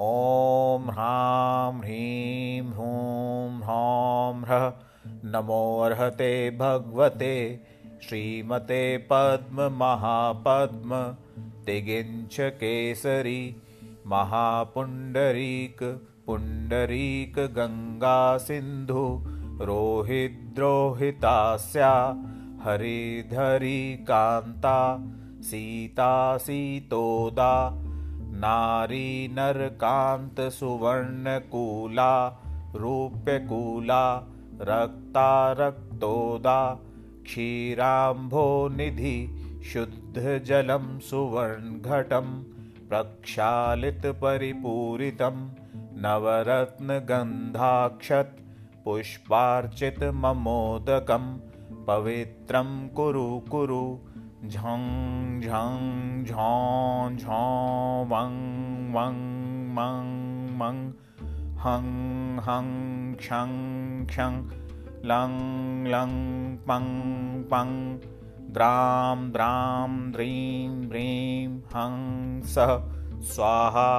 ॐ ह्रां ह्रीं ह्रूं ह्रौं ह्रः नमोऽर्हते भगवते श्रीमते पद्ममहापद्म तिगिञ्छकेसरी महापुण्डरीक पुण्डरीकगङ्गासिन्धु रोहिद्रोहितास्या हरिधरी कान्ता सीतासीतोदा नारीनरकान्तसुवर्णकूला रूप्यकूला रक्ता रक्तोदा क्षीराम्भोनिधि शुद्धजलं सुवर्णघटं प्रक्षालितपरिपूरितं नवरत्नगन्धाक्षत् पुष्पार्चितममोदकं पवित्रं कुरु कुरु झं झं झं झं वं वं मं मं हं हं क्षं क्षं लं लं पं पं द्रां द्रां द्रीं ह्रीं हं सः स्वाहा